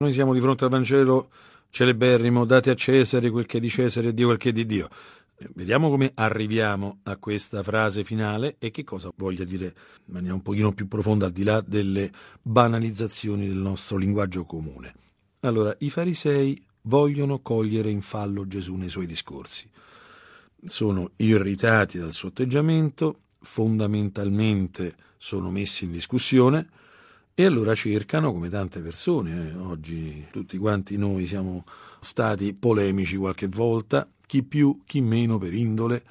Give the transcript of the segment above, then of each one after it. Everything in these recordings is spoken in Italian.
Noi siamo di fronte al Vangelo celeberrimo, date a Cesare quel che è di Cesare e Dio quel che è di Dio. Vediamo come arriviamo a questa frase finale e che cosa voglia dire in maniera un pochino più profonda al di là delle banalizzazioni del nostro linguaggio comune. Allora, i farisei vogliono cogliere in fallo Gesù nei suoi discorsi. Sono irritati dal suo atteggiamento, fondamentalmente sono messi in discussione, e allora cercano, come tante persone, eh, oggi tutti quanti noi siamo stati polemici qualche volta, chi più, chi meno per indole,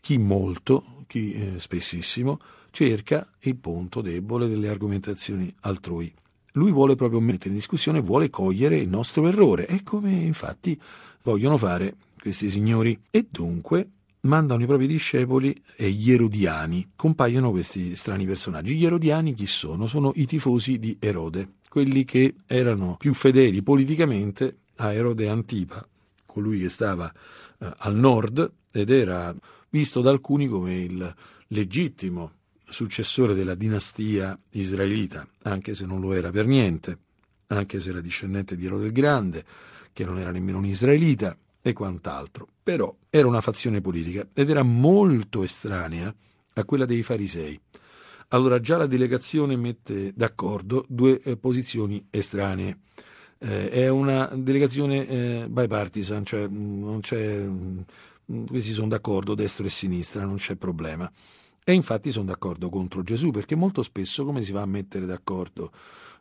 chi molto, chi eh, spessissimo, cerca il punto debole delle argomentazioni altrui. Lui vuole proprio mettere in discussione, vuole cogliere il nostro errore, è come infatti vogliono fare questi signori. E dunque mandano i propri discepoli e gli erodiani. Compaiono questi strani personaggi. Gli erodiani chi sono? Sono i tifosi di Erode, quelli che erano più fedeli politicamente a Erode Antipa, colui che stava eh, al nord ed era visto da alcuni come il legittimo successore della dinastia israelita, anche se non lo era per niente, anche se era discendente di Erode il Grande, che non era nemmeno un israelita, e quant'altro. Però era una fazione politica ed era molto estranea a quella dei farisei. Allora già la delegazione mette d'accordo due eh, posizioni estranee. Eh, è una delegazione eh, bipartisan, cioè mm, non c'è, mh, mm, questi sono d'accordo destra e sinistra, non c'è problema. E infatti sono d'accordo contro Gesù, perché molto spesso come si va a mettere d'accordo?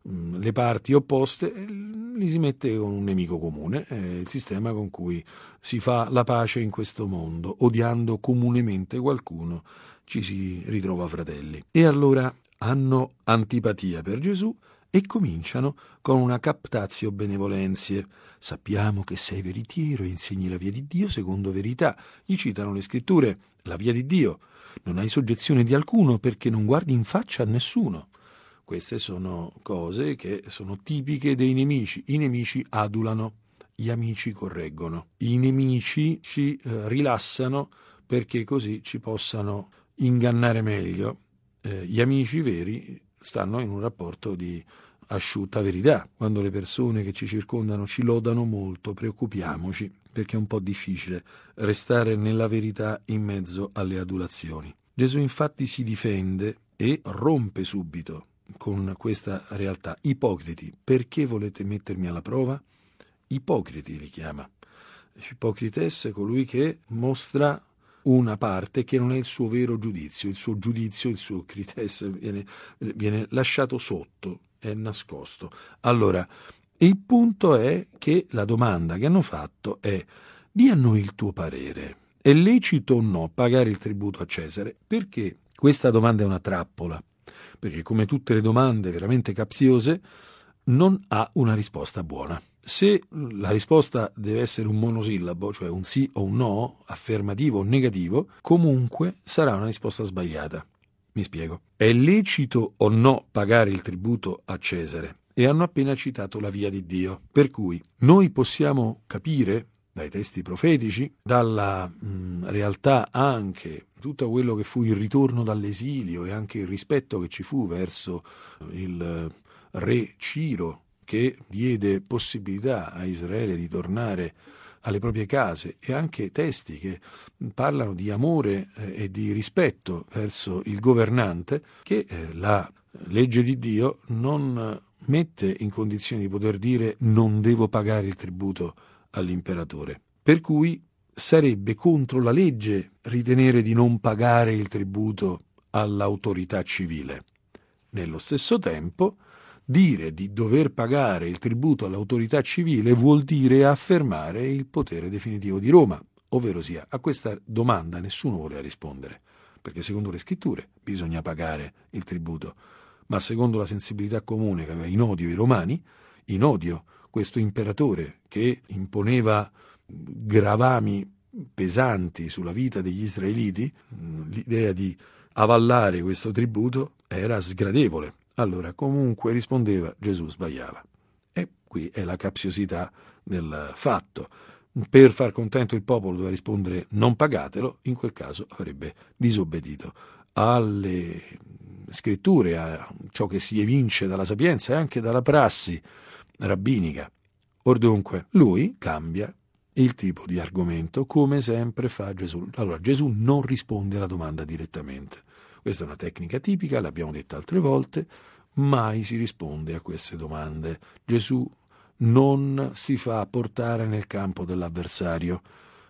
Mm, le parti opposte, eh, li si mette con un nemico comune, è il sistema con cui si fa la pace in questo mondo, odiando comunemente qualcuno ci si ritrova fratelli. E allora hanno antipatia per Gesù e cominciano con una captatio benevolenzie. Sappiamo che sei veritiero e insegni la via di Dio secondo verità. Gli citano le scritture, la via di Dio. Non hai soggezione di alcuno perché non guardi in faccia a nessuno. Queste sono cose che sono tipiche dei nemici. I nemici adulano, gli amici correggono. I nemici ci eh, rilassano perché così ci possano ingannare meglio. Eh, gli amici veri stanno in un rapporto di asciutta verità. Quando le persone che ci circondano ci lodano molto, preoccupiamoci, perché è un po' difficile restare nella verità in mezzo alle adulazioni. Gesù infatti si difende e rompe subito con questa realtà. Ipocriti, perché volete mettermi alla prova? Ipocriti li chiama. Ipocrites è colui che mostra una parte che non è il suo vero giudizio, il suo giudizio, il suo crites viene, viene lasciato sotto, è nascosto. Allora, il punto è che la domanda che hanno fatto è di a noi il tuo parere. È lecito o no pagare il tributo a Cesare? Perché questa domanda è una trappola perché come tutte le domande veramente capziose non ha una risposta buona. Se la risposta deve essere un monosillabo, cioè un sì o un no, affermativo o negativo, comunque sarà una risposta sbagliata. Mi spiego. È lecito o no pagare il tributo a Cesare? E hanno appena citato la via di Dio. Per cui noi possiamo capire dai testi profetici, dalla mh, realtà anche tutto quello che fu il ritorno dall'esilio e anche il rispetto che ci fu verso il re Ciro che diede possibilità a Israele di tornare alle proprie case e anche testi che parlano di amore eh, e di rispetto verso il governante che eh, la legge di Dio non mette in condizione di poter dire non devo pagare il tributo all'imperatore. Per cui sarebbe contro la legge ritenere di non pagare il tributo all'autorità civile. Nello stesso tempo, dire di dover pagare il tributo all'autorità civile vuol dire affermare il potere definitivo di Roma, ovvero sia a questa domanda nessuno vuole rispondere, perché secondo le scritture bisogna pagare il tributo, ma secondo la sensibilità comune che aveva in odio i romani, in odio questo imperatore che imponeva gravami pesanti sulla vita degli israeliti, l'idea di avallare questo tributo era sgradevole. Allora, comunque rispondeva, Gesù sbagliava. E qui è la capziosità del fatto. Per far contento il popolo doveva rispondere non pagatelo, in quel caso avrebbe disobbedito alle scritture, a ciò che si evince dalla sapienza e anche dalla prassi rabbinica. Or dunque, lui cambia il tipo di argomento come sempre fa Gesù. Allora, Gesù non risponde alla domanda direttamente. Questa è una tecnica tipica, l'abbiamo detta altre volte, mai si risponde a queste domande. Gesù non si fa portare nel campo dell'avversario.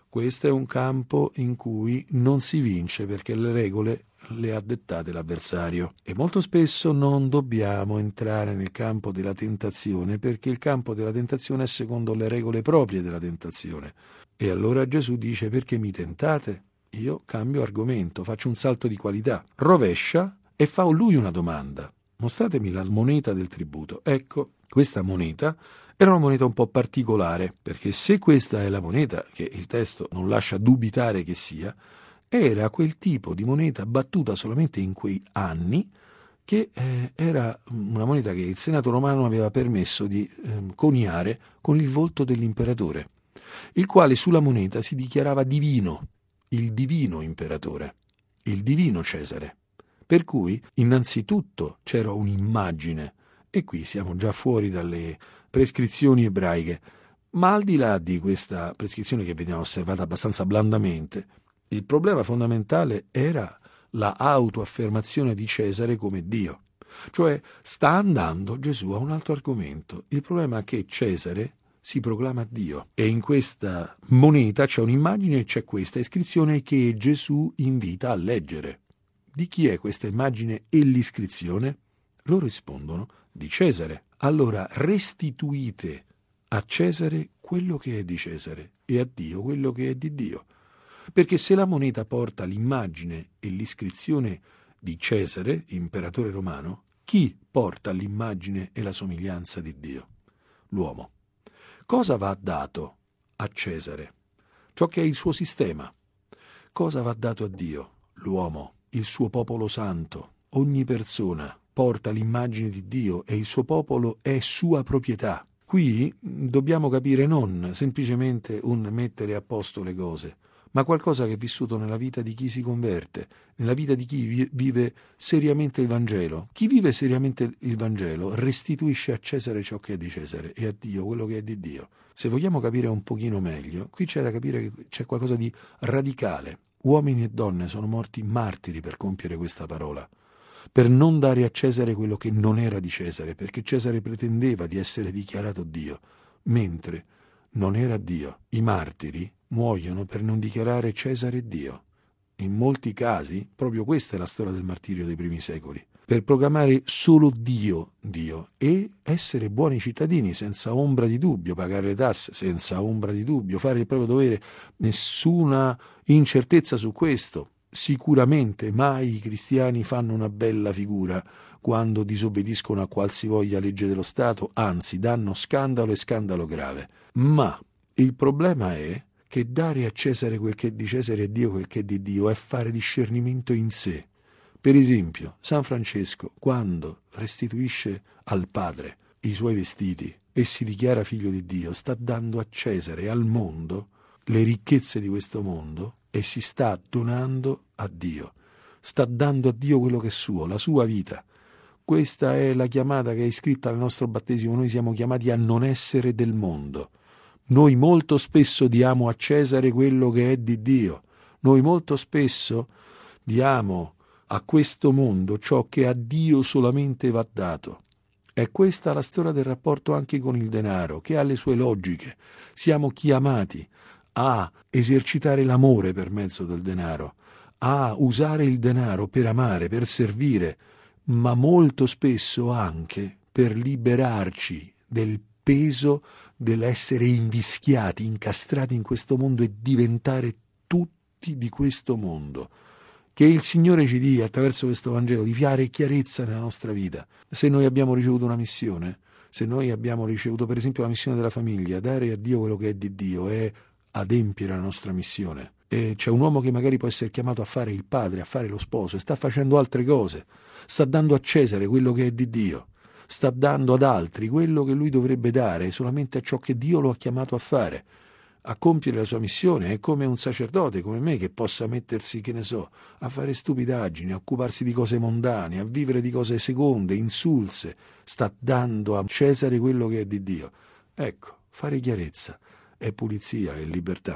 Questo è un campo in cui non si vince perché le regole le ha dettate l'avversario e molto spesso non dobbiamo entrare nel campo della tentazione perché il campo della tentazione è secondo le regole proprie della tentazione. E allora Gesù dice perché mi tentate? Io cambio argomento, faccio un salto di qualità, rovescia e fa lui una domanda. Mostratemi la moneta del tributo. Ecco, questa moneta era una moneta un po' particolare, perché se questa è la moneta, che il testo non lascia dubitare che sia, era quel tipo di moneta battuta solamente in quei anni che eh, era una moneta che il Senato romano aveva permesso di eh, coniare con il volto dell'imperatore, il quale sulla moneta si dichiarava divino, il divino imperatore, il divino Cesare. Per cui innanzitutto c'era un'immagine, e qui siamo già fuori dalle prescrizioni ebraiche, ma al di là di questa prescrizione che veniva osservata abbastanza blandamente, il problema fondamentale era la autoaffermazione di Cesare come Dio. Cioè sta andando Gesù a un altro argomento. Il problema è che Cesare si proclama Dio e in questa moneta c'è un'immagine e c'è questa iscrizione che Gesù invita a leggere. Di chi è questa immagine e l'iscrizione? Loro rispondono di Cesare. Allora restituite a Cesare quello che è di Cesare e a Dio quello che è di Dio. Perché se la moneta porta l'immagine e l'iscrizione di Cesare, imperatore romano, chi porta l'immagine e la somiglianza di Dio? L'uomo. Cosa va dato a Cesare? Ciò che è il suo sistema. Cosa va dato a Dio? L'uomo, il suo popolo santo. Ogni persona porta l'immagine di Dio e il suo popolo è sua proprietà. Qui dobbiamo capire non semplicemente un mettere a posto le cose, ma qualcosa che è vissuto nella vita di chi si converte, nella vita di chi vive seriamente il Vangelo. Chi vive seriamente il Vangelo restituisce a Cesare ciò che è di Cesare e a Dio quello che è di Dio. Se vogliamo capire un pochino meglio, qui c'è da capire che c'è qualcosa di radicale. Uomini e donne sono morti martiri per compiere questa parola per non dare a Cesare quello che non era di Cesare, perché Cesare pretendeva di essere dichiarato Dio, mentre non era Dio. I martiri muoiono per non dichiarare Cesare Dio. In molti casi, proprio questa è la storia del martirio dei primi secoli, per proclamare solo Dio, Dio, e essere buoni cittadini senza ombra di dubbio, pagare le tasse senza ombra di dubbio, fare il proprio dovere, nessuna incertezza su questo. Sicuramente mai i cristiani fanno una bella figura quando disobbediscono a qualsivoglia legge dello Stato, anzi danno scandalo e scandalo grave. Ma il problema è che dare a Cesare quel che è di Cesare e Dio quel che è di Dio è fare discernimento in sé. Per esempio, San Francesco, quando restituisce al Padre i suoi vestiti e si dichiara figlio di Dio, sta dando a Cesare e al mondo le ricchezze di questo mondo e si sta donando a Dio. Sta dando a Dio quello che è suo, la sua vita. Questa è la chiamata che è iscritta al nostro battesimo. Noi siamo chiamati a non essere del mondo noi molto spesso diamo a Cesare quello che è di Dio. Noi molto spesso diamo a questo mondo ciò che a Dio solamente va dato. È questa la storia del rapporto anche con il denaro, che ha le sue logiche. Siamo chiamati a esercitare l'amore per mezzo del denaro, a usare il denaro per amare, per servire, ma molto spesso anche per liberarci del peso dell'essere invischiati, incastrati in questo mondo e diventare tutti di questo mondo. Che il Signore ci dia attraverso questo Vangelo di fiare e chiarezza nella nostra vita. Se noi abbiamo ricevuto una missione, se noi abbiamo ricevuto per esempio la missione della famiglia, dare a Dio quello che è di Dio è adempiere la nostra missione eh, c'è un uomo che magari può essere chiamato a fare il padre, a fare lo sposo, e sta facendo altre cose, sta dando a Cesare quello che è di Dio, sta dando ad altri quello che lui dovrebbe dare solamente a ciò che Dio lo ha chiamato a fare, a compiere la sua missione, è come un sacerdote come me che possa mettersi, che ne so, a fare stupidaggini, a occuparsi di cose mondane, a vivere di cose seconde, insulse, sta dando a Cesare quello che è di Dio. Ecco, fare chiarezza è pulizia è libertà.